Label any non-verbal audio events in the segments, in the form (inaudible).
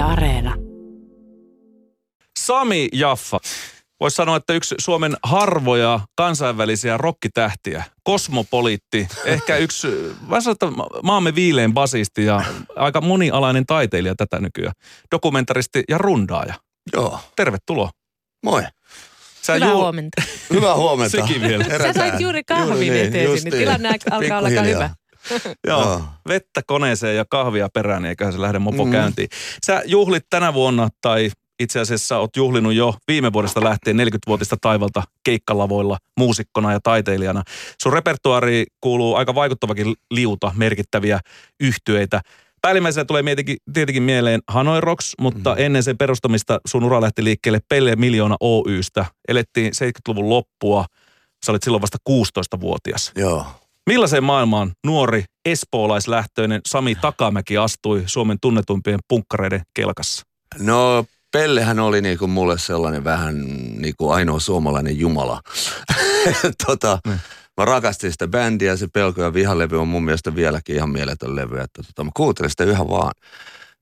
Yle Areena. Sami Jaffa. Voisi sanoa, että yksi Suomen harvoja kansainvälisiä rokkitähtiä. Kosmopoliitti. Ehkä yksi, mä sanon, että maamme viilein basisti ja aika monialainen taiteilija tätä nykyään. Dokumentaristi ja rundaaja. Joo, Tervetuloa. moi. Sä Hyvää juu- huomenta. Hyvää huomenta. Sekin vielä. Sä Herätään. sait juuri kahvin niin, eteesi, niin tilanne alkaa olla aika hyvä. (laughs) Joo, Joo. vettä koneeseen ja kahvia perään, niin eiköhän se lähde mopo Mm. käyntiin. Sä juhlit tänä vuonna, tai itse asiassa oot juhlinut jo viime vuodesta lähtien 40-vuotista taivalta keikkalavoilla muusikkona ja taiteilijana. Sun repertuaari kuuluu aika vaikuttavakin liuta merkittäviä yhtyeitä. Päällimmäisenä tulee tietenkin, tietenkin mieleen Hanoi Rocks, mutta mm. ennen sen perustamista sun ura lähti liikkeelle Pelle Miljoona Oystä. Elettiin 70-luvun loppua, sä olit silloin vasta 16-vuotias. Joo. Millaiseen maailmaan nuori espoolaislähtöinen Sami Takamäki astui Suomen tunnetuimpien punkkareiden kelkassa? No Pellehän oli niinku mulle sellainen vähän niinku ainoa suomalainen jumala. (laughs) tota, mä rakastin sitä bändiä, se Pelko ja vihalevy on mun mielestä vieläkin ihan mieletön levy. Että tota, mä kuuntelin sitä yhä vaan.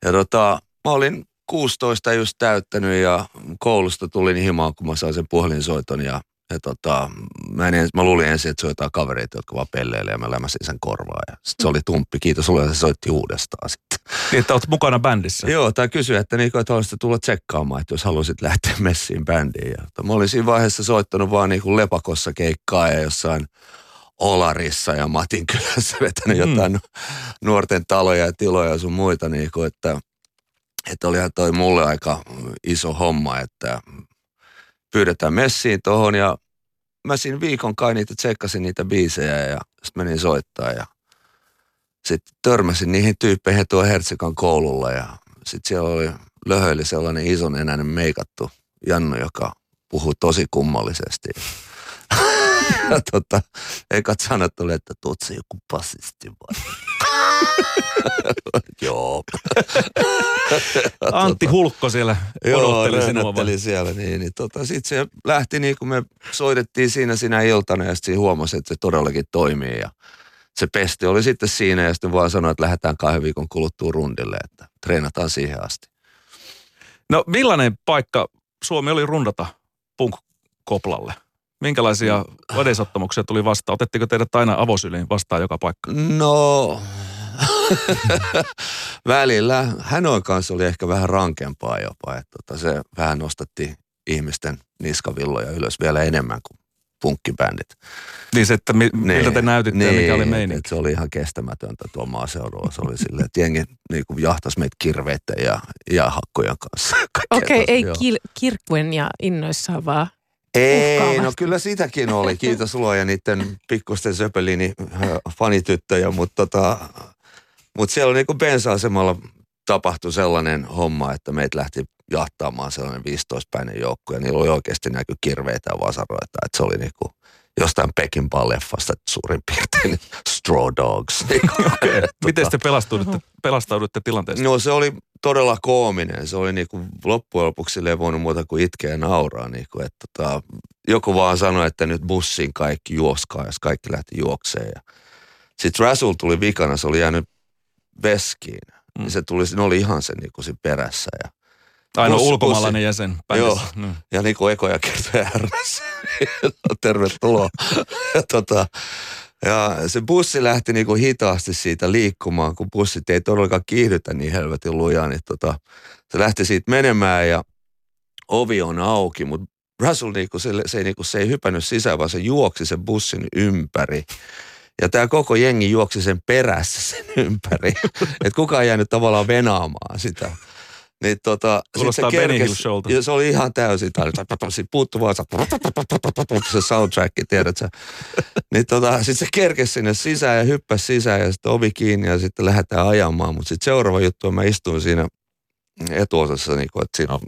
Ja tota, mä olin 16 just täyttänyt ja koulusta tulin himaan, kun mä sain sen puhelinsoiton ja ja tota, mä, en, ens- mä luulin ensin, että se on jotain kavereita, jotka vaan pelleilee ja mä lämäsin sen korvaa. Ja sit se oli tumppi, kiitos sulle, ja se soitti uudestaan sitten. Niin, että olet mukana bändissä. Joo, tai kysyi, että, niinku, että haluaisit tulla tsekkaamaan, että jos haluaisit lähteä messiin bändiin. Ja, tota, mä olin siinä vaiheessa soittanut vaan niinku lepakossa keikkaa ja jossain Olarissa ja Matin kylässä (laughs) vetänyt Mm. jotain nu- nuorten taloja ja tiloja ja sun muita. Niinku, että, että olihan toi mulle aika iso homma, että pyydetään messiin tohon ja mä siinä viikon kai niitä tsekkasin niitä biisejä ja sitten menin soittaa ja sitten törmäsin niihin tyyppeihin tuo Hertsikan koululla ja sitten siellä oli löhöili sellainen ison enäinen meikattu Jannu, joka puhuu tosi kummallisesti. (laughs) ja tota, ekat sanat oli, että tuut se joku basisti vai? (laughs) Joo. (laughs) Antti Hulkko siellä odotteli sinua. röhnötteli siellä. Niin, niin tota, sitten se lähti niin kuin me soitettiin siinä sinä iltana ja sitten huomasi, että se todellakin toimii. Ja se pesti oli sitten siinä ja sitten vaan sanoi, että lähdetään kahden viikon kuluttua rundille, että treenataan siihen asti. No millainen paikka Suomi oli rundata punk-koplalle? Minkälaisia edesottamuksia tuli vastaan? Otettiko teidät aina avosyliin vastaan joka paikka? No, (laughs) välillä Hanoin kanssa oli ehkä vähän rankempaa jopa, että tota, se vähän nostatti ihmisten niskavilloja ylös vielä enemmän kuin punkkibändit. Niin se, että mi- miltä te näytitte ja mikä oli et- meininki? et se oli ihan kestämätöntä tuo maaseudulla. Se oli silleen, että jengi niin kuin jahtas meitä kirveitten ja, ja hakkojen kanssa. (laughs) Okei, tosta, ei kil- kirkkuen ja innoissaan vaan. Ei, no kyllä sitäkin oli. Kiitos luoja niiden pikkusten söpelini fanityttöjä, mutta tota, mut siellä niinku bensa-asemalla tapahtui sellainen homma, että meitä lähti jahtaamaan sellainen 15-päinen joukko ja niillä oli oikeasti näky kirveitä ja vasaroita, että se oli niinku jostain Pekin leffasta suurin piirtein (laughs) Straw Dogs. (laughs) Niinku, Okei. Tota- Miten te pelastaudutte, pelastaudutte tilanteesta? No se oli todella koominen. Se oli niinku loppujen lopuksi ei voinut muuta kuin itkeä ja nauraa. Niinku, että tota, joku vaan sanoi, että nyt bussiin kaikki juoskaa, jos kaikki lähti juokseen. Ja sitten Rasul tuli vikana, se oli jäänyt veskiin. Mm. Mm. Se tuli, ne oli ihan sen niinku siinä perässä. Ja, Ainoa Bussi- ulkomaalainen jäsen bändissä. Joo. No. ja niinku ekoja kertoja. No, (laughs) Tervetuloa. ja, tota, ja se bussi lähti niinku hitaasti siitä liikkumaan, kun bussit ei todellakaan kiihdytä niin helvetin lujaa, niin tota, se lähti siitä menemään ja ovi on auki, mutta Russell niinku, se, se, niinku, se ei hypännyt sisään, vaan se juoksi sen bussin ympäri. Ja tämä koko jengi juoksi sen perässä sen ympäri. että kukaan ei jäänyt tavallaan venaamaan sitä. Niin tota, sit Kuulostaa Hill showlta. ja se oli ihan täysin, tai siitä puuttu vaan se, se soundtrack, tiedätkö? Niin tota, sitten se kerkesi sinne sisään ja hyppäsi sisään ja sitten ovi kiinni ja sitten lähdetään ajamaan. Mutta sitten seuraava juttu mä istuin siinä etuosassa, niin kun, että siinä on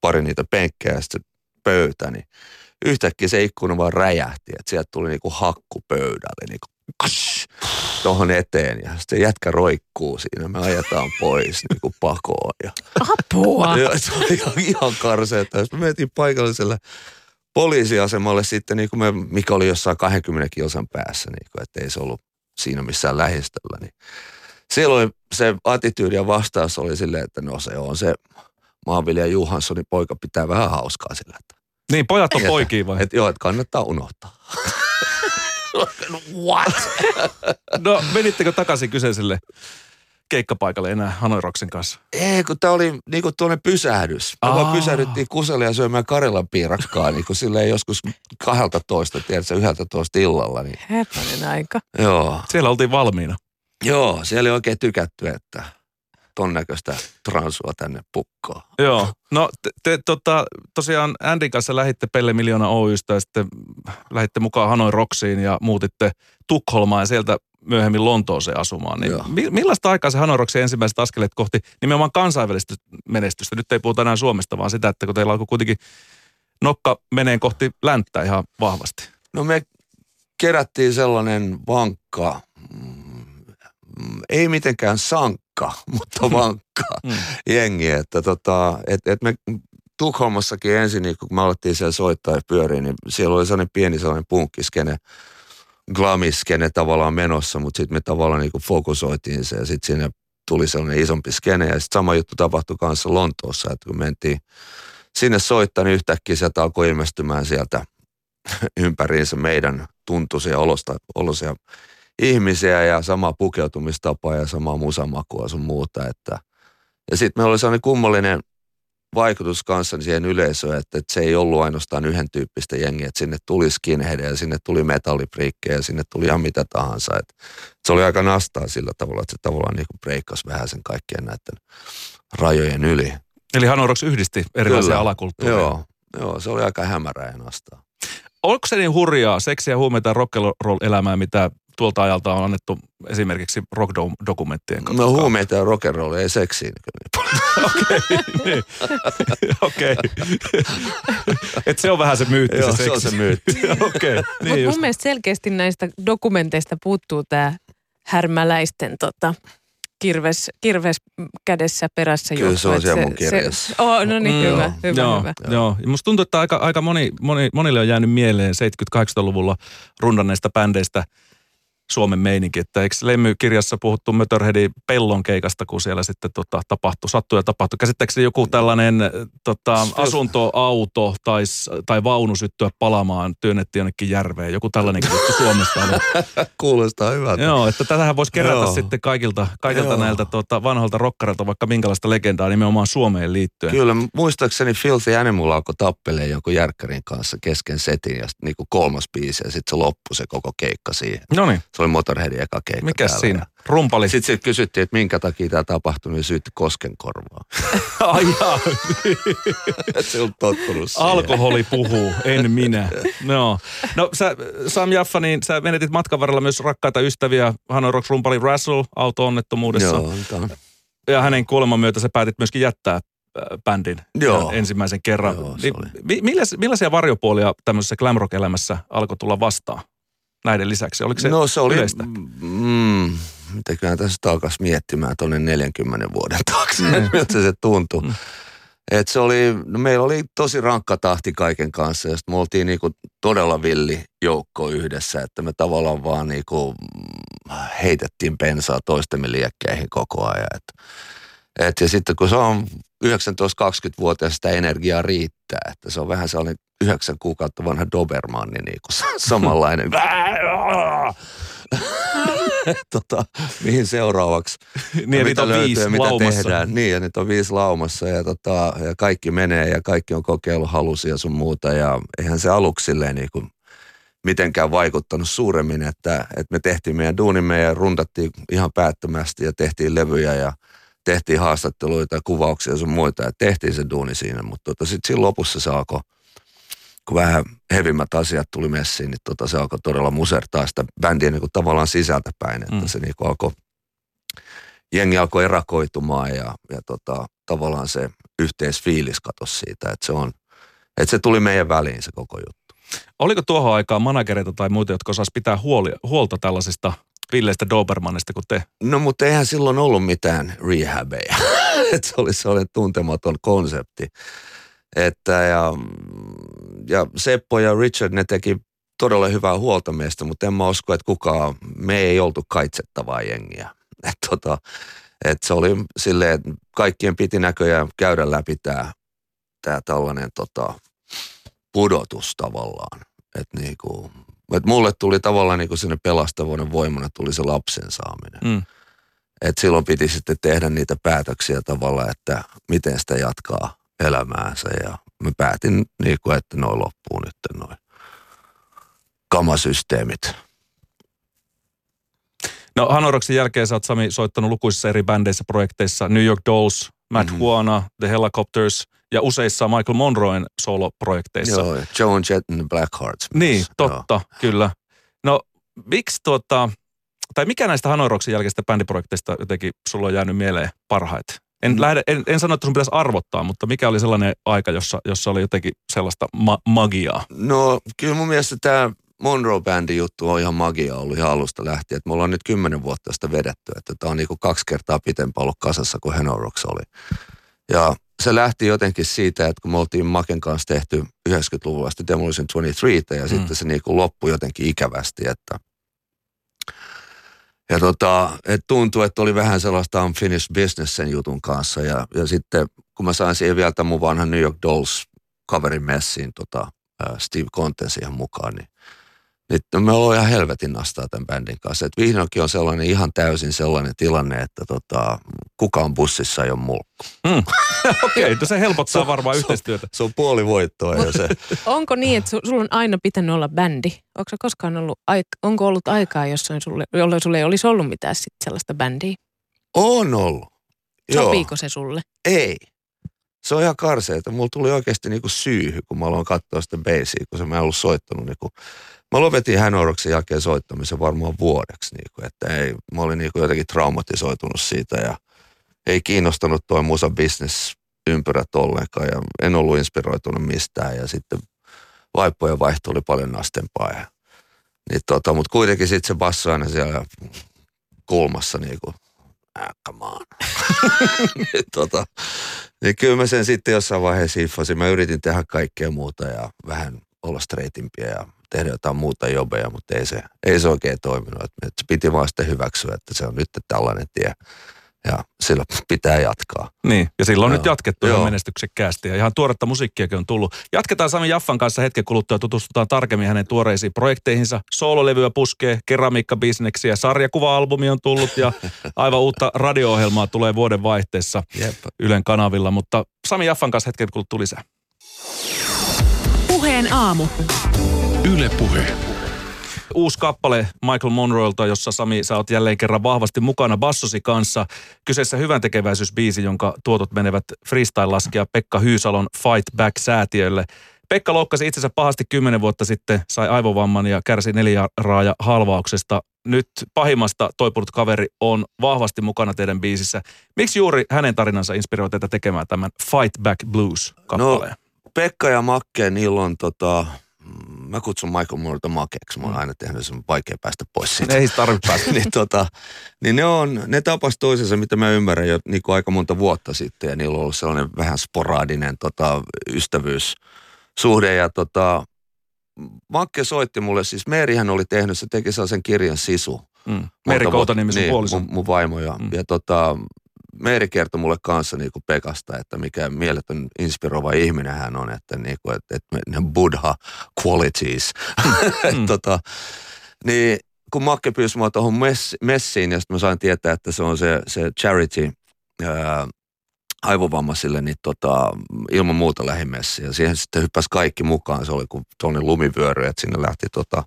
pari niitä penkkejä ja sitten pöytä, niin yhtäkkiä se ikkuna vaan räjähti, että sieltä tuli niinku hakku pöydälle, niinku tohon eteen ja sitten jätkä roikkuu siinä, me ajetaan pois niinku pakoon ja Apua! ja se oli ihan, ihan karseeta. Jos me mentiin paikalliselle poliisiasemalle sitten, niin kuin me, mikä oli jossain 20 kilsan päässä, niin kuin, että ei se ollut siinä missään lähistöllä. Niin silloin se attityydi ja vastaus oli silleen, että no se on se maanvilja Johanssonin poika pitää vähän hauskaa sillä. Että, Niin, pojat on poikia vai? että joo, että kannattaa unohtaa. What? (laughs) No, menittekö takaisin kyseiselle keikkapaikalle enää Hanoi Rocksin kanssa? Ei, kun tää oli niinku tuonne pysähdys. Me vaan Aa. pysähdyttiin Kuselle ja syömään Karelan piirakkaa niinku silleen joskus 12, tiedätkö, 11 illalla. Niin. Herranen aika. Joo. Siellä oltiin valmiina. Joo, siellä oli oikein tykätty, että ton näköistä transua tänne pukkoon. Joo. No te, te tota, tosiaan Andin kanssa lähitte Pelle Miljoona Oystä ja sitten lähitte mukaan Hanoi Rocksiin ja muutitte Tukholmaan ja sieltä myöhemmin Lontooseen asumaan. Niin Joo. mi- millaista aikaa se Hanoi Rocksin ensimmäiset askeleet kohti nimenomaan kansainvälistä menestystä? Nyt ei puhuta enää Suomesta, vaan sitä, että kun teillä alkoi kuitenkin nokka menee kohti länttä ihan vahvasti. No me kerättiin sellainen vankka, mm, ei mitenkään sankka, (laughs) mutta vankka (laughs) Mm. jengi, että tota, et, et me Tukholmassakin ensin, niin kun me alettiin siellä soittaa ja pyöriä, niin siellä oli sellainen pieni sellainen punkkiskene, glamiskene tavallaan menossa, mutta sitten me tavallaan niin fokusoitiin se ja sitten sinne tuli sellainen isompi skene ja sitten sama juttu tapahtui kanssa Lontoossa, että kun mentiin sinne soittaa, niin yhtäkkiä sieltä alkoi ilmestymään sieltä (laughs) ympäriinsä meidän tuntuisia olosta, olosia ihmisiä ja sama pukeutumistapa ja sama musamakua sun muuta. Että. Ja sitten meillä oli sellainen kummallinen vaikutus kanssa siihen yleisöön, että, että se ei ollut ainoastaan yhden tyyppistä jengiä, että sinne tuli skinheadia ja sinne tuli metallipriikkejä sinne tuli ihan mitä tahansa. Että se oli aika nastaa sillä tavalla, että se tavallaan niin breikkasi vähän sen kaikkien näiden rajojen yli. Eli Hanoi Rocks yhdisti erilaisia Kyllä. alakulttuureja. Joo, joo, se oli aika hämärää ja nastaa. Onko se niin hurjaa seksiä, huumeita ja rock'n'roll-elämää, mitä tuolta ajalta on annettu esimerkiksi rock-dokumenttien kautta? No huumeita ja rock'n'rollia ei seksiin. (laughs) Okei, niin. Okei. Et se on vähän se myytti Joo, se se seksi. on se myytti. (laughs) Okei, Mutta niin mun mielestä selkeästi näistä dokumenteista puuttuu tämä härmäläisten tota, kirves, kirves kädessä perässä Kyllä se on siellä että mun kirjassa. Se, oh, no niin, Mm, hyvä, joo, hyvä, joo, hyvä. Joo. Ja musta tuntuu, että aika, aika moni, moni, monille on jäänyt mieleen 70-80-luvulla rundanneista bändeistä Suomen meininki. Että eikö Lemmy-kirjassa puhuttu Mötörheadin pellon keikasta, kun siellä sitten tota, tapahtui, sattui ja tapahtui. Käsittääkseni joku tällainen äh, tota, asunto, auto tai, tai vaunu syttyä palamaan, työnnettiin jonnekin järveen. Joku tällainen juttu Suomesta oli. (laughs) Kuulostaa hyvältä. Joo, että tätähän voisi kerätä Joo. sitten kaikilta, kaikilta Joo. näiltä tota, vanhoilta rokkareilta vaikka minkälaista legendaa nimenomaan Suomeen liittyen. Kyllä, muistaakseni Filthy Animal alkoi tappeleen jonkun järkkärin kanssa kesken setin ja sitten niinku kolmas biisi ja sitten se loppui se koko keikka siihen. No niin, Se oli Motorheadin eka keikka mikäs täällä. siinä? Rumpali. Sitten sit kysyttiin, että minkä takia tämä tapahtui, niin syytti koskenkorvaa. (laughs) Ai jaa, (laughs) se on tottunut siihen. alkoholi puhuu, en minä. No, no sä, Sam Jaffa, niin sä menetit matkan varrella myös rakkaita ystäviä. Hanoi Rocks rumpali Russell auto-onnettomuudessa. Joo, tää on- Ja hänen kuoleman myötä sä päätit myöskin jättää äh, bändin Joo. ensimmäisen kerran. Joo, se niin, oli. mi- milläs, millaisia varjopuolia tämmöisessä glam rock-elämässä alkoi tulla vastaan näiden lisäksi? Oliko se, no se oli, yleistä? mm, mitäköhän tässä takas miettimään tuonne 40 vuoden taakse, mm. miltä se tuntui. Mm. Et se oli, no meillä oli tosi rankka tahti kaiken kanssa ja me oltiin niinku todella villi joukko yhdessä, että me tavallaan vaan niinku mm, heitettiin pensaa toistemme liekkeihin koko ajan. Et, et ja sitten kun se on 19-20-vuotias, sitä energiaa riittää, että se on vähän sellainen yhdeksän kuukautta vanha Dobermanni niinku samanlainen. (laughs) tota, mihin seuraavaksi? niin, ja mitä on löytyy viisi mitä laumassa. tehdään. Niin, ja nyt on viisi laumassa ja, tota, ja kaikki menee ja kaikki on kokeillut halusi ja sun muuta. Ja eihän se aluksi silleen niin kuin mitenkään vaikuttanut suuremmin, että, että me tehtiin meidän duunimme ja rundattiin ihan päättömästi ja tehtiin levyjä ja tehtiin haastatteluita ja kuvauksia ja sun muita ja tehtiin se duuni siinä. Mutta tota, sitten siinä lopussa se alkoi, kun vähän hevimmät asiat tuli messiin, niin tota, se alkoi todella musertaa sitä bändiä niin kuin tavallaan sisältä päin, että Mm. mm. se niin kuin alkoi jengi alkoi erakoitumaan ja, ja tota, tavallaan se yhteisfiilis katosi siitä, että se on, että se tuli meidän väliin se koko juttu. Oliko tuohon aikaan managereita tai muita, jotka osas pitää huoli, huolta tällaisista villeistä Dobermannista kuin te? No mutta eihän silloin ollut mitään rehabeja. (laughs) että se oli sellainen tuntematon konsepti. Että ja, ja Seppo ja Richard ne teki todella hyvää huolta meistä, mutta en mä usko, että kukaan, me ei oltu kaitsettavaa jengiä. (laughs) Et tota, et se oli silleen, että kaikkien piti näköjään käydä läpi tämä tää tällainen tota, pudotus tavallaan. Että niinku, et mulle tuli tavallaan niinku sinne pelastavuuden voimana tuli se lapsen saaminen. Mm. Et silloin piti sitten tehdä niitä päätöksiä tavallaan, että miten sitä jatkaa elämäänsä. Ja mä päätin, niinku, että noin loppuu nyt noin kamasysteemit. No Hanoroksin jälkeen sä oot Sami soittanut lukuisissa eri bändeissä, projekteissa, New York Dolls, Matt Mhm. Huana, The Helicopters ja useissa Michael Monroen soloprojekteissa. Joo, Joan Jett and the Blackhearts. Niin, totta, kyllä. No, miksi tuota, tai mikä näistä Hanoroksin jälkeistä bändiprojekteista jotenkin sulla on jäänyt mieleen parhaiten? En, Mm. lähde, en, en sano, että sun pitäisi arvottaa, mutta mikä oli sellainen aika, jossa, jossa oli jotenkin sellaista ma- magiaa? No kyllä mun mielestä tämä Monroe-bändin juttu on ihan magia ollut ihan alusta lähtien. Että me ollaan nyt kymmenen vuotta sitä vedetty. Että tämä on niinku kaksi kertaa pitempään ollut kasassa kuin Henorox oli. Ja se lähti jotenkin siitä, että kun me oltiin Maken kanssa tehty 90-luvulla asti Demolition 23 ja Mm. sitten se niinku loppui jotenkin ikävästi, että ja tota, et tuntui, että oli vähän sellaista unfinished business sen jutun kanssa. Ja, ja sitten kun mä sain siihen vielä tämän mun vanhan New York Dolls kaverin messiin tota, Steve Conten siihen mukaan, niin nyt me ollaan ihan helvetin nastaa tämän bändin kanssa. Et vihdoinkin on sellainen ihan täysin sellainen tilanne, että tota, kukaan bussissa ei ole mulla. Okei, okay, se helpottaa Se- varmaan se- yhteistyötä. Se on puoli voittoa ja se, (laughs) Onko niin, että su- sulla on aina pitänyt olla bändi? Onko se koskaan ollut, aik- onko ollut aikaa, jossain sulle, jolloin sulle ei olisi ollut mitään sit sellaista bändiä? on ollut. Joo. Sopiiko se sulle? Ei. Se on ihan karsea, että mulla tuli oikeasti niinku syyhy, kun mä aloin katsoa sitä basia, kun se mä en ollut soittanut. Niinku. Mä lopetin Hanoroksen jälkeen soittamisen varmaan vuodeksi, niinku, että ei, mä olin niinku jotenkin traumatisoitunut siitä ja ei kiinnostanut toi musa business ympyrät ollenkaan ja en ollut inspiroitunut mistään ja sitten vaippojen vaihto oli paljon nastempaa. Ja, niin tota, mutta kuitenkin sitten se basso aina siellä kulmassa niinku, ah, come on. (laughs) niin, tota, niin kyllä mä sen sitten jossain vaiheessa hiffasin. Mä yritin tehdä kaikkea muuta ja vähän olla straightimpiä ja tehdä jotain muuta jobeja, mutta ei se, ei se oikein toiminut. Et, se piti vaan sitten hyväksyä, että se on nyt tällainen tie ja sillä pitää jatkaa. Niin, ja silloin on Joo. nyt jatkettu ihan menestyksekkäästi ja ihan tuoretta musiikkiakin on tullut. Jatketaan Sami Jaffan kanssa hetken kuluttua ja tutustutaan tarkemmin hänen tuoreisiin projekteihinsa. Soololevyä puskee, keramiikkabisneksiä, sarjakuva-albumi on tullut ja (laughs) aivan uutta radio-ohjelmaa tulee vuoden vaihteessa Jep. Ylen kanavilla. Mutta Sami Jaffan kanssa hetken kuluttua lisää. Puheen aamu. Yle Puhe. Uusi kappale Michael Monroelta, jossa Sami, sä oot jälleen kerran vahvasti mukana bassosi kanssa. Kyseessä hyvän tekeväisyysbiisi, jonka tuotot menevät freestyle-laskija Pekka Hyysalon Fight Back-säätiölle. Pekka loukkasi itsensä pahasti kymmenen vuotta sitten, sai aivovamman ja kärsi neljäraaja halvauksesta. Nyt pahimmasta toipunut kaveri on vahvasti mukana teidän biisissä. Miksi juuri hänen tarinansa inspiroi teitä tekemään tämän Fight Back Blues-kappaleen? Pekka ja Makke, niillä on tota, mä kutsun Michael Moorta Makeksi. Mä oon aina tehnyt sen vaikea päästä pois siitä. Ei tarvitse päästä. (laughs) niin, tota, niin ne, on, ne tapas toisensa, mitä mä ymmärrän jo niin aika monta vuotta sitten. Ja niillä on ollut sellainen vähän sporaadinen tota, ystävyyssuhde. Ja tota, Makke soitti mulle, siis Meerihän oli tehnyt, se teki sellaisen kirjan Sisu. Mm. Meri Kouta nimisen niin, puolison. Mun, mun vaimo ja, Mm. mm. ja tota, Meeri kertoi mulle kanssa niin kuin Pekasta, että mikä mieletön inspiroiva ihminen hän on, että, niin kuin, että, että ne buddha qualities. (laughs) Mm. tota, niin kun Makke pyysi mua tuohon mess, messiin ja sitten mä sain tietää, että se on se, se charity ää, aivovammaisille, niin tota, ilman muuta lähimessi. Ja siihen sitten hyppäsi kaikki mukaan. Se oli kuin tuollainen lumivyöry, että sinne lähti tota,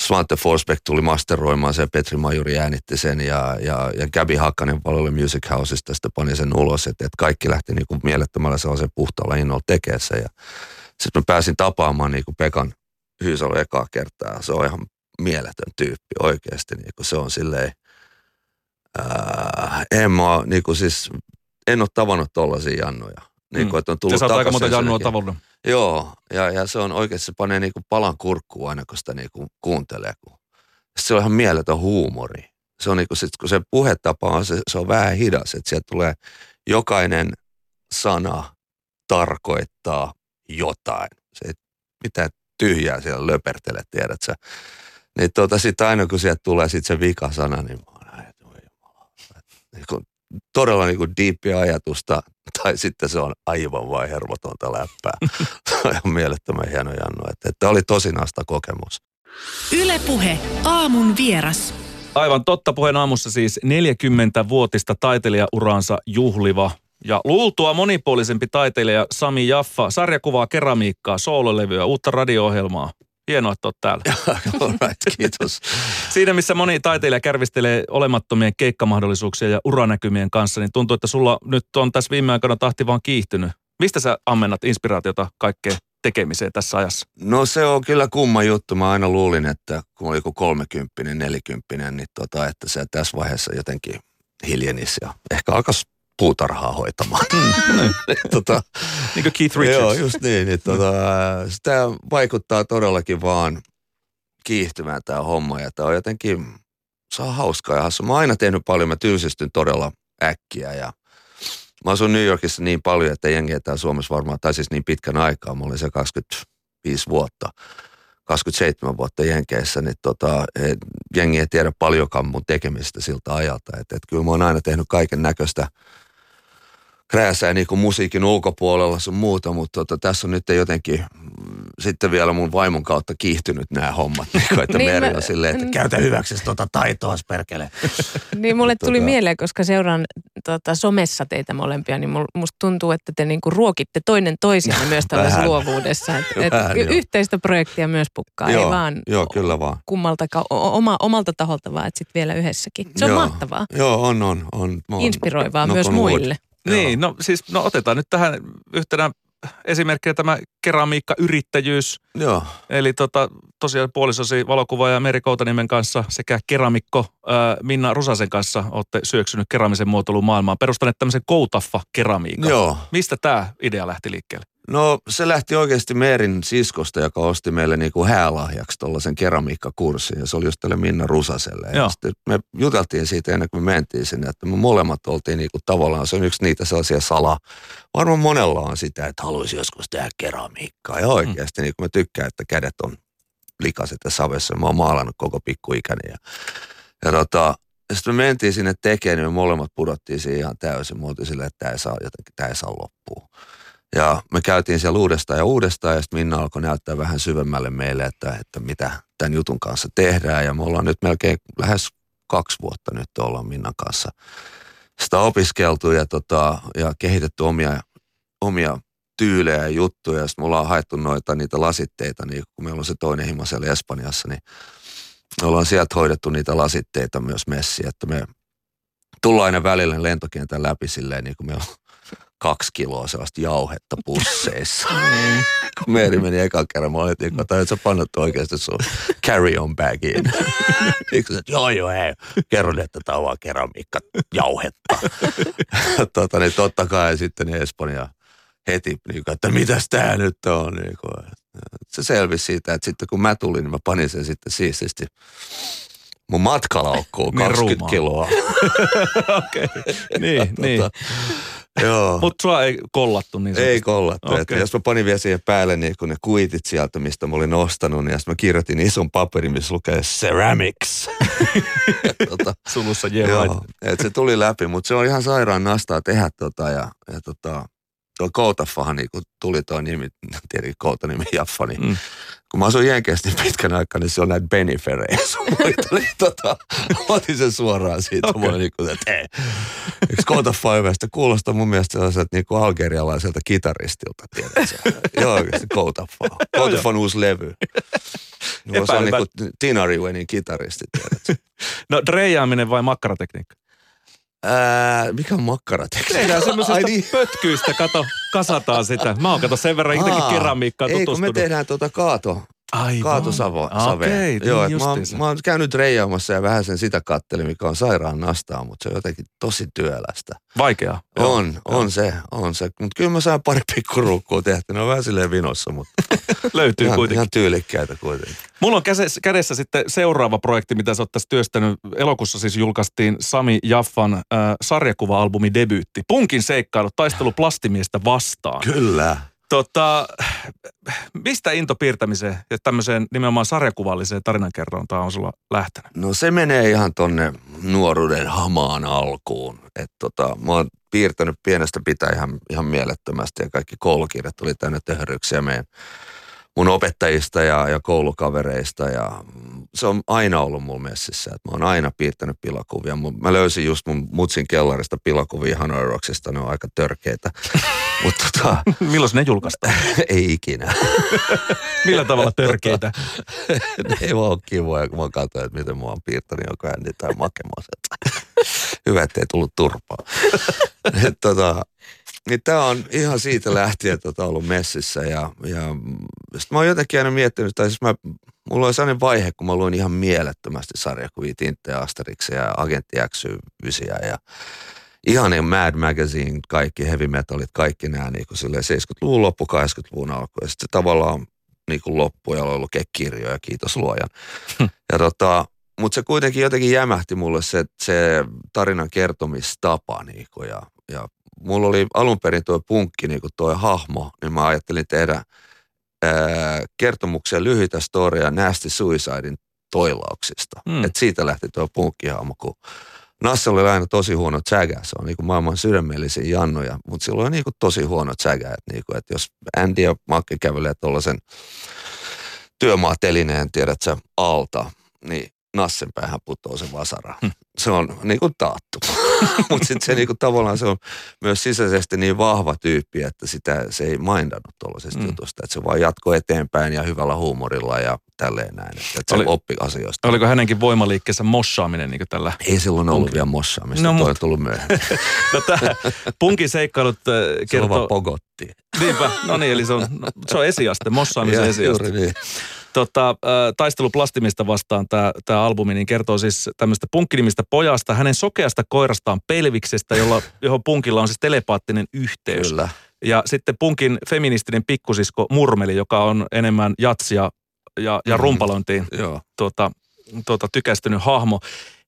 Svante Forsbeck tuli masteroimaan sen, Petri Majuri äänitti sen ja, ja, ja Gabi Hakkanen Palvelu Music Houseista sitten pani sen ulos, että, että kaikki lähti niin kuin mielettömällä sellaisen puhtaalla innolla tekemään sen. Ja sitten mä pääsin tapaamaan niin kuin Pekan Hyysalo ekaa kertaa. Se on ihan mieletön tyyppi oikeasti. Niin kuin se on silleen, ää, en mä, niin kuin siis, en ole tavannut tollaisia jannoja. Niin kuin, että on tullut aika monta jannua tavannut. Joo, ja, ja se on oikeasti, se panee niinku palan kurkkuun aina, kun sitä niinku kuuntelee. Kun. Se on ihan mieletön huumori. Se on niinku, sit, kun se puhetapa on, se, se on vähän hidas, että sieltä tulee jokainen sana tarkoittaa jotain. Se ei mitään tyhjää siellä löpertele, tiedät sä. Niin tota, sit aina kun sieltä tulee sit se vikasana, niin mä oon näin, että voi jumala. niin kuin, todella niin kuin diippiä ajatusta, tai sitten se on aivan vain hermotonta läppää. (laughs) se on ihan mielettömän hieno Jannu. Että, että oli tosi nasta kokemus. Ylepuhe aamun vieras. Aivan totta puheen aamussa siis 40-vuotista taiteilijauraansa juhliva ja luultua monipuolisempi taiteilija Sami Jaffa, sarjakuvaa, keramiikkaa, soololevyä, uutta radio-ohjelmaa. Hienoa, että olet täällä. (laughs) right, kiitos. (laughs) Siinä, missä moni taiteilija kärvistelee olemattomien keikkamahdollisuuksia ja uranäkymien kanssa, niin tuntuu, että sulla nyt on tässä viime aikoina tahti vaan kiihtynyt. Mistä sä ammennat inspiraatiota kaikkeen tekemiseen tässä ajassa? No se on kyllä kumma juttu. Mä aina luulin, että kun oli joku kolmekymppinen, nelikymppinen, niin tota, että se tässä vaiheessa jotenkin hiljenisi ja ehkä alkaisi puutarhaa hoitamaan. Mm, (laughs) tota, niin kuin Keith Richards. Joo, just niin. niin tota, sitä vaikuttaa todellakin vaan kiihtymään tämä homma ja tämä on jotenkin, se on hauskaa ja hassu. Mä oon aina tehnyt paljon, mä tylsistyn todella äkkiä ja mä asun New Yorkissa niin paljon, että jengi täällä Suomessa varmaan, tai siis niin pitkän aikaa, mä olin se 25 vuotta, 27 vuotta Jenkeissä, niin tota, jengi ei tiedä paljonkaan mun tekemistä siltä ajalta. Että et kyllä mä oon aina tehnyt kaiken näköistä krääsää niin kuin musiikin ulkopuolella sun muuta, mutta tota, tässä on nyt jotenkin mm, sitten vielä mun vaimon kautta kiihtynyt nämä hommat, (laughs) niin kuin, että niin Meri on mä, silleen, että käytä hyväksi tuota taitoa, perkele. (laughs) niin mulle tuli tota... mieleen, koska seuraan tota, somessa teitä molempia, niin musta tuntuu, että te niinku ruokitte toinen toisiaan myös (laughs) tällaisessa luovuudessa. Et, et Vähän, yhteistä projektia myös pukkaa, joo, ei vaan, joo, kyllä vaan. kummalta, oma, omalta taholta vaan, että sitten vielä yhdessäkin. Se on joo, mahtavaa. Joo, on, on. on, on Inspiroivaa no, myös muille. Niin, no siis no otetaan nyt tähän yhtenä esimerkkinä tämä keramiikkayrittäjyys. Joo. Eli tota, tosiaan puolisosi valokuvaaja Meri Koutaniemen kanssa sekä keramikko ää, Minna Rusasen kanssa olette syöksynyt keramisen muotoiluun maailmaan. Perustaneet tämmöisen koutaffa keramiikan. Joo. Mistä tämä idea lähti liikkeelle? No se lähti oikeasti Meerin siskosta, joka osti meille niinku häälahjaksi tuollaisen keramiikkakurssin ja se oli just tälle Minna Rusaselle. Ja sitten me juteltiin siitä ennen kuin me mentiin sinne, että me molemmat oltiin niinku tavallaan, se on yksi niitä sellaisia sala. Varmaan monella on sitä, että haluaisi joskus tehdä keramiikkaa ja oikeasti mm. niinku mä tykkään, että kädet on likaset ja savessa. Mä oon maalannut koko pikkuikäni ja, ja tota, ja sitten me mentiin sinne tekemään, niin me molemmat pudottiin siihen ihan täysin. Mä silleen, että tämä ei saa, jotenkin, tämä ei saa loppua. Ja me käytiin siellä uudestaan ja uudestaan ja sitten Minna alkoi näyttää vähän syvemmälle meille, että, että mitä tämän jutun kanssa tehdään. Ja me ollaan nyt melkein lähes kaksi vuotta nyt ollaan Minnan kanssa sitä opiskeltu ja, tota, ja kehitetty omia, omia tyylejä ja juttuja. Ja sitten me ollaan haettu noita niitä lasitteita, niin kun meillä on se toinen hima siellä Espanjassa, niin me ollaan sieltä hoidettu niitä lasitteita myös messiä, että me tullaan aina välillä lentokentän läpi silleen, niin kuin me kaksi kiloa sellaista jauhetta pusseissa. Mm. Kun Meeri meni ekan kerran, mä olin, että että sä pannut oikeasti sun carry on bagiin. (laughs) Yksi, että joo joo ei, kerron, että tämä on vaan keramiikka jauhetta. (laughs) tota, niin totta kai sitten niin Espanja heti, niin kuin, että mitäs tämä nyt on. Niin kuin, se selvisi siitä, että sitten kun mä tulin, niin mä panin sen sitten siististi mun matkalaukkuun 20 niin kiloa. (laughs) Okei, okay. niin, tota, niin. Joo. (laughs) Mutta sua ei kollattu niin Ei kollattu. Okay. Että jos mä panin vielä siihen päälle niin kun ne kuitit sieltä, mistä mä olin ostanut, niin mä kirjoitin ison paperin, missä lukee ceramics. (laughs) (laughs) tota, Sulussa joo, et se tuli läpi, mutta se on ihan sairaan nastaa tehdä tota ja, ja tota, tuo Koutaffahan niin kun tuli tuo nimi, tietenkin Kouta nimi Jaffa, niin mm kun mä asuin Jenkeissä niin pitkän aikaa, niin se on näitä Beniferejä niin (laughs) tota, otin sen suoraan siitä. Okay. Mä niin kuin, että ei. Eikö Kota Fiveista kuulostaa mun mielestä sellaiselta niin kuin algerialaiselta kitaristilta, tiedätkö? Joo, oikeasti Kota Five. Kota on uusi levy. No, se on niin kuin Tina Riwenin kitaristi, tiedätkö? No dreijaaminen vai makkaratekniikka? Ää, mikä on makkaratekniikka? Tehdään semmoisesta niin. pötkyistä, kato, kasataan sitä. Mä oon kato sen verran jotenkin keramiikkaa tutustunut. Ei, kun me tehdään tuota kaato, Aivan. Kaatosavo. Okei, niin Joo, mä, oon, mä oon käynyt reijaamassa ja vähän sen sitä kattelin, mikä on sairaan nastaa, mutta se on jotenkin tosi työlästä. Vaikeaa. On, joo. on se, on se. Mutta kyllä mä saan pari pikkuruukkua tehty, ne on vähän silleen vinossa, mutta (laughs) löytyy ihan, kuitenkin. Ihan tyylikkäitä kuitenkin. Mulla on kädessä, kädessä sitten seuraava projekti, mitä sä oot tässä työstänyt. Elokuussa siis julkaistiin Sami Jaffan äh, sarjakuva-albumi debyytti. Punkin seikkailu, taistelu plastimiestä vastaan. Kyllä. Tota, mistä into piirtämiseen ja tämmöiseen nimenomaan sarjakuvalliseen tarinankerrontaan on sulla lähtenyt? No se menee ihan tonne nuoruuden hamaan alkuun. Et tota, mä oon piirtänyt pienestä pitää ihan, ihan mielettömästi ja kaikki koulukirjat tuli tänne töhryksiä meidän mun opettajista ja, ja koulukavereista ja se on aina ollut mulla messissä, että mä oon aina piirtänyt pilakuvia. Mä löysin just mun mutsin kellarista pilakuvia Hanoi Rocksista, ne on aika törkeitä. (laughs) Mutta tota, (laughs) Milloin ne julkaistaan? (laughs) ei ikinä. Millä tavalla törkeitä? ne ei vaan ole kivoja, kun mä katsoin, että miten mä oon piirtänyt joku ääni tai makemoset. Hyvä, ettei tullut turpaa. tota, niin tämä on ihan siitä lähtien tota ollut messissä ja, ja sit mä oon jotenkin aina miettinyt, tai siis mä, mulla oli sellainen vaihe, kun mä luin ihan mielettömästi sarjakuvia Tinttejä, Asterixia ja Agentti x ja ihan niin Mad Magazine, kaikki heavy metalit, kaikki nämä niin kuin 70-luvun loppu, 80-luvun alku. Ja sitten se tavallaan niin kuin loppu ja lukea kirjoja, kiitos luojan. Hm. ja tota, mutta se kuitenkin jotenkin jämähti mulle se, se tarinan kertomistapa niin kuin, ja, ja mulla oli alun perin tuo punkki, niin kuin tuo hahmo, niin mä ajattelin tehdä ää, kertomuksia lyhyitä storia Nasty Suicidein toilauksista. Mm. Et siitä lähti tuo punkkihahmo, kun Nasse oli aina tosi huono tsägä. Se on niin kuin maailman sydämellisin jannoja, mutta sillä oli niin kuin tosi huono tsägä. Että, niin kuin, että jos Andy ja Makke kävelee tuollaisen työmaatelineen, tiedät sä, alta, niin Nassen päähän putoaa se vasara. Hmm. Se on niin kuin taattu. (laughs) Mutta sitten se niin kuin, tavallaan se on myös sisäisesti niin vahva tyyppi, että sitä se ei mindannut tuollaisesta hmm. jutusta. Että se vaan jatkoi eteenpäin ja hyvällä huumorilla ja tälleen näin. Että, että Oli, se oppi asioista. Oliko hänenkin voimaliikkeessä mossaaminen niin tällä? Ei silloin ollut Punkin. vielä mossaamista, no, toi on tullut myöhemmin. (laughs) no tämä punkin seikkailut kertoo... Se on vaan pogotti. Niinpä, no niin, eli se on, se on esiaste, mossaamisen esiaste. Juuri niin. Tota, taistelu plastimista vastaan tämä, albumi niin kertoo siis tämmöistä punkkinimistä pojasta, hänen sokeasta koirastaan Pelviksestä, jolla, johon punkilla on siis telepaattinen yhteys. Kyllä. Ja sitten punkin feministinen pikkusisko Murmeli, joka on enemmän jatsia ja, ja mm, rumpalointiin mm, tuota, tuota, tykästynyt hahmo.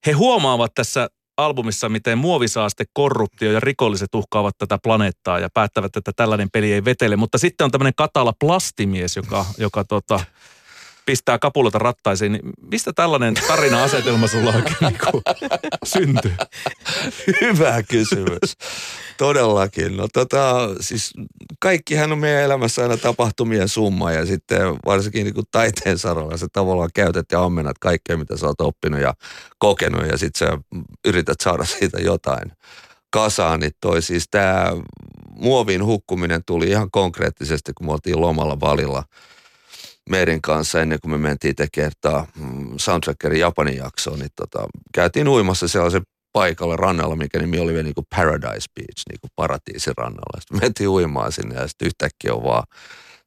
He huomaavat tässä albumissa, miten muovisaaste, korruptio ja rikolliset uhkaavat tätä planeettaa ja päättävät, että tällainen peli ei vetele. Mutta sitten on tämmöinen katala plastimies, joka, joka tota, pistää kapulota rattaisiin, niin mistä tällainen tarina-asetelma sulla oikein niin syntyy? Hyvä kysymys. Todellakin. No tota, siis kaikkihan on meidän elämässä aina tapahtumien summa ja sitten varsinkin niin kuin taiteen saralla sä tavallaan käytät ja ammennat kaikkea, mitä sä oot oppinut ja kokenut ja sitten sä yrität saada siitä jotain kasaan, niin toi siis tämä muovin hukkuminen tuli ihan konkreettisesti, kun me oltiin lomalla valilla – meidän kanssa ennen kuin me mentiin tekemään mm, soundtrackerin Japanin jaksoon, niin tota, käytiin uimassa sellaisen paikalla rannalla, mikä nimi oli vielä niin kuin Paradise Beach, niin kuin paratiisin rannalla. Sitten mentiin uimaan sinne ja sitten yhtäkkiä on vaan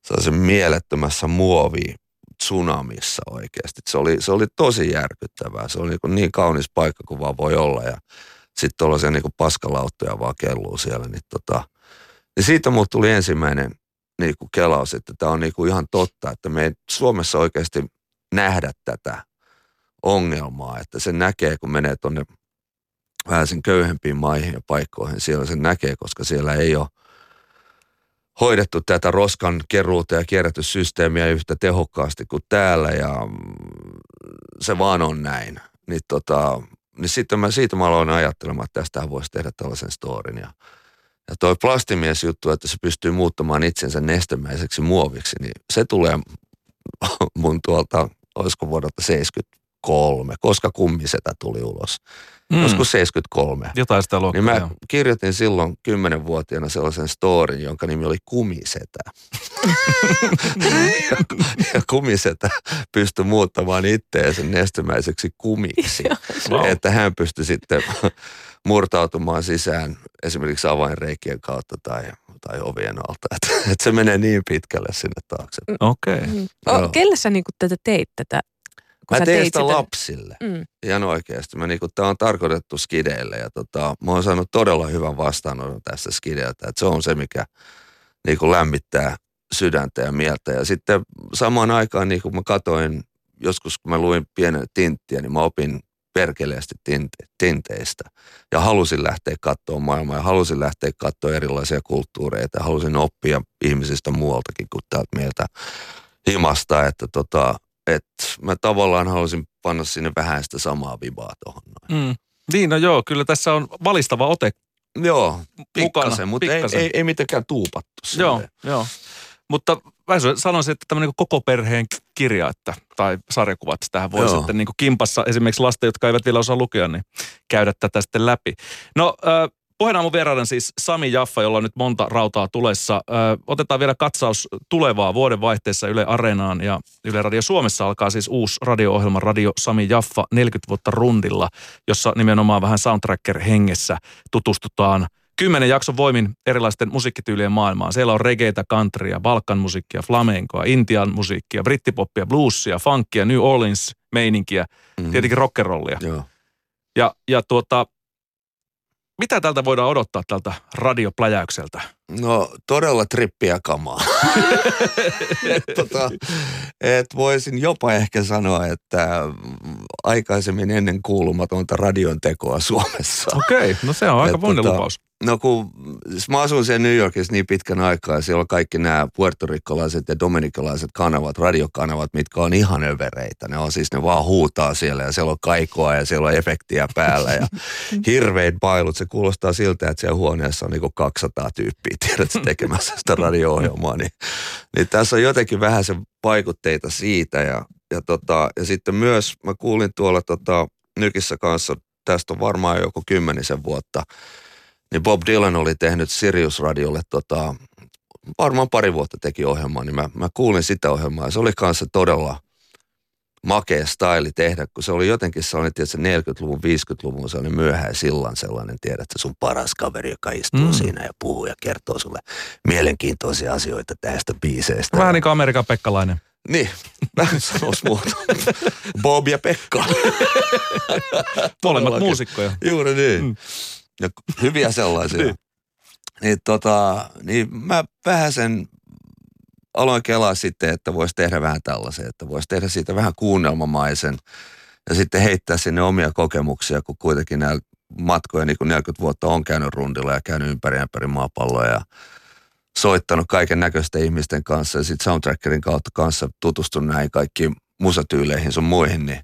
sellaisen mielettömässä muovi tsunamissa oikeasti. Se oli, se oli tosi järkyttävää. Se oli niin, niin kaunis paikka kuin vaan voi olla ja sitten tuollaisia niin paskalauttoja vaan kelluu siellä. Niin, tota, niin siitä mulle tuli ensimmäinen niin kuin kelaus, että tämä on niin kuin ihan totta, että me ei Suomessa oikeasti nähdä tätä ongelmaa, että se näkee, kun menee tuonne vähän sen köyhempiin maihin ja paikkoihin, siellä sen näkee, koska siellä ei ole hoidettu tätä roskan keruuta ja kierrätyssysteemiä yhtä tehokkaasti kuin täällä ja se vaan on näin. Niin, tota, niin sitten mä, siitä mä aloin ajattelemaan, että tästä voisi tehdä tällaisen storin ja ja toi plastimies juttu, että se pystyy muuttamaan itsensä nestemäiseksi muoviksi, niin se tulee (laughs) mun tuolta, olisiko vuodelta 73, koska kummisetä tuli ulos. Mm. Joskus 73. Jotain sitä luokkaa, Niin mä jo. kirjoitin silloin kymmenenvuotiaana sellaisen storin, jonka nimi oli Kumisetä. ja, (laughs) ja Kumisetä pystyi muuttamaan itteensä nestemäiseksi kumiksi. wow. Että hän pystyi sitten murtautumaan sisään esimerkiksi avainreikien kautta tai, tai ovien alta. (laughs) Että et se menee niin pitkälle sinne taakse. Okei. Okay. Mm. Oh, kelle sä niinku tätä teit tätä? Mä teen sitä, sitä lapsille. Mm. Ihan oikeasti. Mä niinku, tää on tarkoitettu skideille ja tota, mä oon saanut todella hyvän vastaanoton tästä skideiltä. Että se on se, mikä niinku lämmittää sydäntä ja mieltä. Ja sitten samaan aikaan, niin kun mä katoin, joskus kun mä luin pienen tinttiä, niin mä opin perkeleesti tinte, tinteistä. Ja halusin lähteä katsoa maailmaa ja halusin lähteä katsoa erilaisia kulttuureita. Halusin oppia ihmisistä muualtakin kuin täältä meiltä himasta, että tota, et mä tavallaan halusin panna sinne vähän sitä samaa vibaa tuohon Mm. Niin, no joo, kyllä tässä on valistava ote Joo, pikkasen, mutta ei, ei, ei, mitenkään tuupattu. Joo, joo. Mutta mä sanoisin, että tämmöinen koko perheen kirja, että, tai sarjakuvat, tähän voi Joo. sitten niin kimpassa esimerkiksi lasten, jotka eivät vielä osaa lukea, niin käydä tätä sitten läpi. No, äh, Pohjanaamun vieraiden siis Sami Jaffa, jolla on nyt monta rautaa tulessa. Ö, otetaan vielä katsaus tulevaa vuoden vaihteessa Yle Areenaan ja Yle Radio Suomessa alkaa siis uusi radio-ohjelma Radio Sami Jaffa 40 vuotta rundilla, jossa nimenomaan vähän soundtracker hengessä tutustutaan kymmenen jakson voimin erilaisten musiikkityylien maailmaan. Siellä on reggaetä, countrya, balkan musiikkia, flamenkoa, intian musiikkia, brittipoppia, bluesia, funkia, New Orleans meininkiä, mm-hmm. tietenkin rockerollia. Joo. Ja, ja tuota, mitä tältä voidaan odottaa tältä radiopläjäykseltä? No todella trippiä kamaa. et, (laughs) tota, et voisin jopa ehkä sanoa, että aikaisemmin ennen kuulumatonta radion tekoa Suomessa. Okei, okay, no se on aika voinen tota, lupaus. No kun mä asun siellä New Yorkissa niin pitkän aikaa ja siellä on kaikki nämä puertorikkolaiset ja dominikalaiset kanavat, radiokanavat, mitkä on ihan övereitä. Ne on siis, ne vaan huutaa siellä ja siellä on kaikoa ja siellä on efektiä päällä ja (laughs) hirveät bailut. Se kuulostaa siltä, että siellä huoneessa on niinku 200 tyyppiä, tiedätkö, tekemässä sitä radio-ohjelmaa. Niin, niin tässä on jotenkin vähän se vaikutteita siitä ja, ja, tota, ja sitten myös mä kuulin tuolla tota, Nykissä kanssa, tästä on varmaan joku kymmenisen vuotta, niin Bob Dylan oli tehnyt Sirius Radiolle tota, varmaan pari vuotta teki ohjelmaa, niin mä, mä kuulin sitä ohjelmaa ja se oli kanssa todella makea staili tehdä, kun se oli jotenkin sellainen, tietysti 40-luvun, 50-luvun, se oli myöhään sillan sellainen, tiedät, että sun paras kaveri, joka istuu mm. siinä ja puhuu ja kertoo sulle mielenkiintoisia asioita tästä biiseistä. Vähän niin kuin Amerikan Pekkalainen. Niin, vähän sanoisi muuta. (laughs) Bob ja Pekka. Molemmat muusikkoja. Juuri niin. Mm ja hyviä sellaisia. (laughs) niin. Niin, tota, niin mä vähän sen aloin kelaa sitten, että voisi tehdä vähän tällaisen, että voisi tehdä siitä vähän kuunnelmamaisen ja sitten heittää sinne omia kokemuksia, kun kuitenkin näillä matkoja niin kuin 40 vuotta on käynyt rundilla ja käynyt ympäri ympäri maapalloa ja soittanut kaiken näköisten ihmisten kanssa ja sitten soundtrackerin kautta kanssa tutustunut näihin kaikkiin musatyyleihin sun muihin, niin,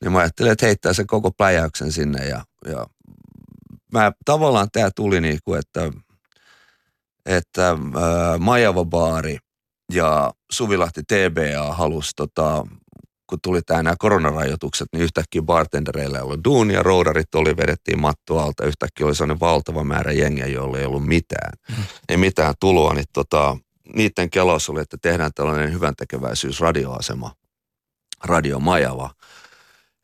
niin mä ajattelin, että heittää sen koko pläjäyksen sinne ja, ja mä tavallaan tämä tuli niin kuin, että, että äh, Majava Baari ja Suvilahti TBA halusi tota, kun tuli tämä nämä koronarajoitukset, niin yhtäkkiä bartendereilla ei ollut duunia, roudarit oli, vedettiin matto alta, yhtäkkiä oli sellainen valtava määrä jengiä, joilla ei ollut mitään. Mm. Ei mitään tuloa, niin tota, niiden kelos oli, että tehdään tällainen hyvän tekeväisyys radioasema, Radio Majava.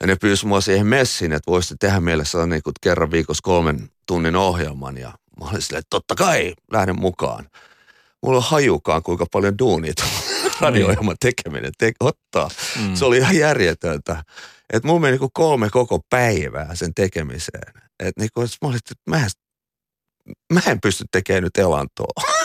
Ja ne pyysi mua siihen messiin, että voisitte tehdä meille sellainen niin kerran viikossa kolmen tunnin ohjelman. Ja mä olin silleen, että totta kai, lähden mukaan. Mulla on hajukaan, kuinka paljon duunit radio-ohjelman tekeminen te- ottaa. Mm. Se oli ihan järjetöntä. Että mulla meni niin kolme koko päivää sen tekemiseen. Että niin kuin, mä olin, että mä en, mä en pysty tekemään nyt elantoa. (laughs)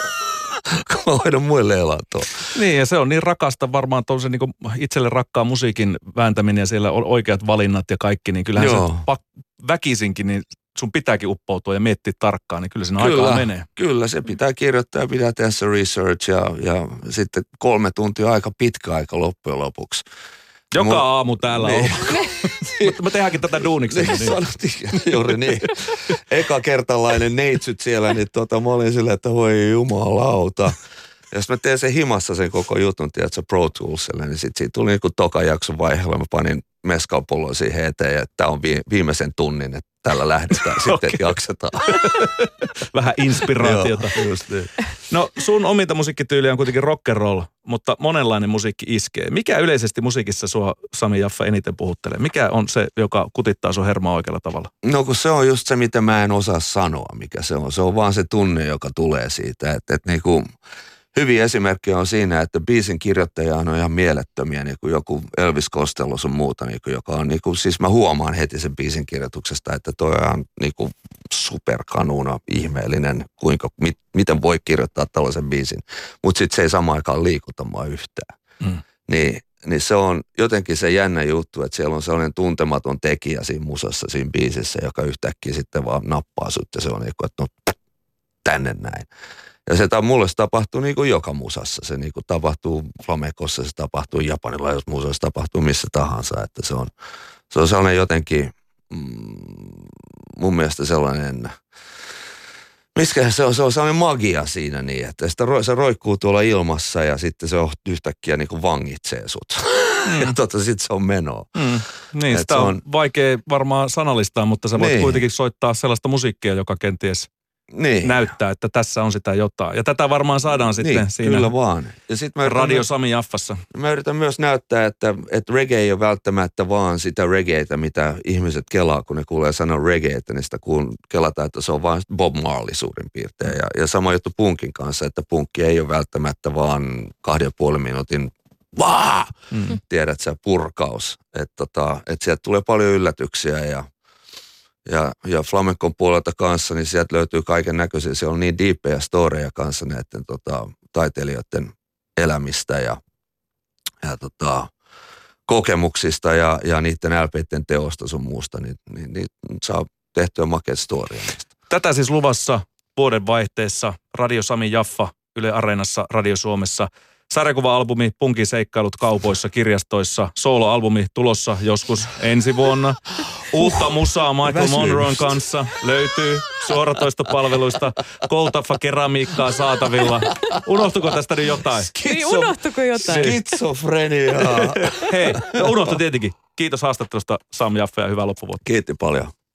(laughs) kun mä hoidan muille elantoa. Niin, ja se on niin rakasta varmaan tuollaisen niin itselle rakkaan musiikin vääntäminen ja siellä on oikeat valinnat ja kaikki, niin kyllähän Joo. se pak, väkisinkin, niin sun pitääkin uppoutua ja miettiä tarkkaan, niin kyllä siinä kyllä, aikaa menee. Kyllä, se pitää kirjoittaa ja pitää tehdä se research ja, ja sitten kolme tuntia aika pitkä aika loppujen lopuksi. Joka Mun... aamu täällä niin. on. Mutta me tehdäänkin tätä duuniksi. Niin, niin. Sanottiin, (laughs) juuri niin. Eka kertalainen neitsyt siellä, niin tota, mä olin silleen, että voi jumalauta. Ja jos mä teen sen himassa sen koko jutun, tiedätkö, Pro Toolsille, niin sitten siitä tuli niin kuin toka jakson vaiheella. Mä panin meskapullon siihen eteen, että tämä on viimeisen tunnin, että tällä lähdetään sitten, että jaksetaan. (laughs) Vähän inspiraatiota. Joo, just niin. No sun ominta musiikkityyliä on kuitenkin rock and roll, mutta monenlainen musiikki iskee. Mikä yleisesti musiikissa sua Sami Jaffa eniten puhuttelee? Mikä on se, joka kutittaa sun hermaa oikealla tavalla? No kun se on just se, mitä mä en osaa sanoa, mikä se on. Se on vaan se tunne, joka tulee siitä, että, että niinku, hyviä esimerkkejä on siinä, että biisin kirjoittaja on ihan mielettömiä, niin kuin joku Elvis Costello sun muuta, niin kuin, joka on, niin kuin, siis mä huomaan heti sen biisin kirjoituksesta, että toi on niin kuin superkanuna ihmeellinen, kuinka, mit, miten voi kirjoittaa tällaisen biisin, mutta sitten se ei samaan aikaan liikuta mua yhtään. Mm. Niin, niin se on jotenkin se jännä juttu, että siellä on sellainen tuntematon tekijä siinä musassa, siinä biisissä, joka yhtäkkiä sitten vaan nappaa sut ja se on niin kuin, että no tänne näin. Ja se mulle se tapahtuu niin kuin joka musassa. Se niin kuin tapahtuu flamenkossa, se tapahtuu japanilaisessa musassa, se tapahtuu missä tahansa. Että se on, se on sellainen jotenkin mm, mun mielestä sellainen, Miskä se on, se on sellainen magia siinä niin, että sitä, se roikkuu tuolla ilmassa ja sitten se on yhtäkkiä niin kuin vangitsee sut. (laughs) Mm. ja tota, sitten se on menoa. Mm. Niin, Et sitä on, on vaikea varmaan sanallistaa, mutta sä voit niin. kuitenkin soittaa sellaista musiikkia, joka kenties niin. näyttää, että tässä on sitä jotain. Ja tätä varmaan saadaan sitten niin, siinä kyllä vaan. Ja sit mä Radio myös, Sami Jaffassa. Mä yritän myös näyttää, että, että reggae ei ole välttämättä vaan sitä reggaetä, mitä ihmiset kelaa, kun ne kuulee sanan reggae, että niistä kuun, kelataan, että se on vain Bob Marley suurin piirtein. Ja, ja sama juttu punkin kanssa, että punkki ei ole välttämättä vaan kahden ja puolen minuutin vaa, mm. tiedät sä, purkaus. Että tota, et sieltä tulee paljon yllätyksiä ja ja, ja flamenkon puolelta kanssa, niin sieltä löytyy kaiken näköisiä. Se on niin diippejä storeja kanssa näiden tota, taiteilijoiden elämistä ja, ja tota, kokemuksista ja, ja niiden LPiden teosta sun muusta, niin, niin, niin saa tehtyä makea storia niistä. Tätä siis luvassa vuoden vaihteessa Radio Sami Jaffa Yle Areenassa Radio Suomessa – Sarjakuva-albumi Punkin seikkailut kaupoissa, kirjastoissa. Solo-albumi tulossa joskus ensi vuonna. Uutta musaa Michael Monroen kanssa löytyy suoratoistopalveluista. Koltaffa keramiikkaa saatavilla. Unohtuko tästä nyt jotain? Skitso- niin, unohtuko jotain? Skitsofreniaa. Hei, no unohtu tietenkin. Kiitos haastattelusta Sam Jaffe ja hyvää loppuvuotta. Kiitti paljon.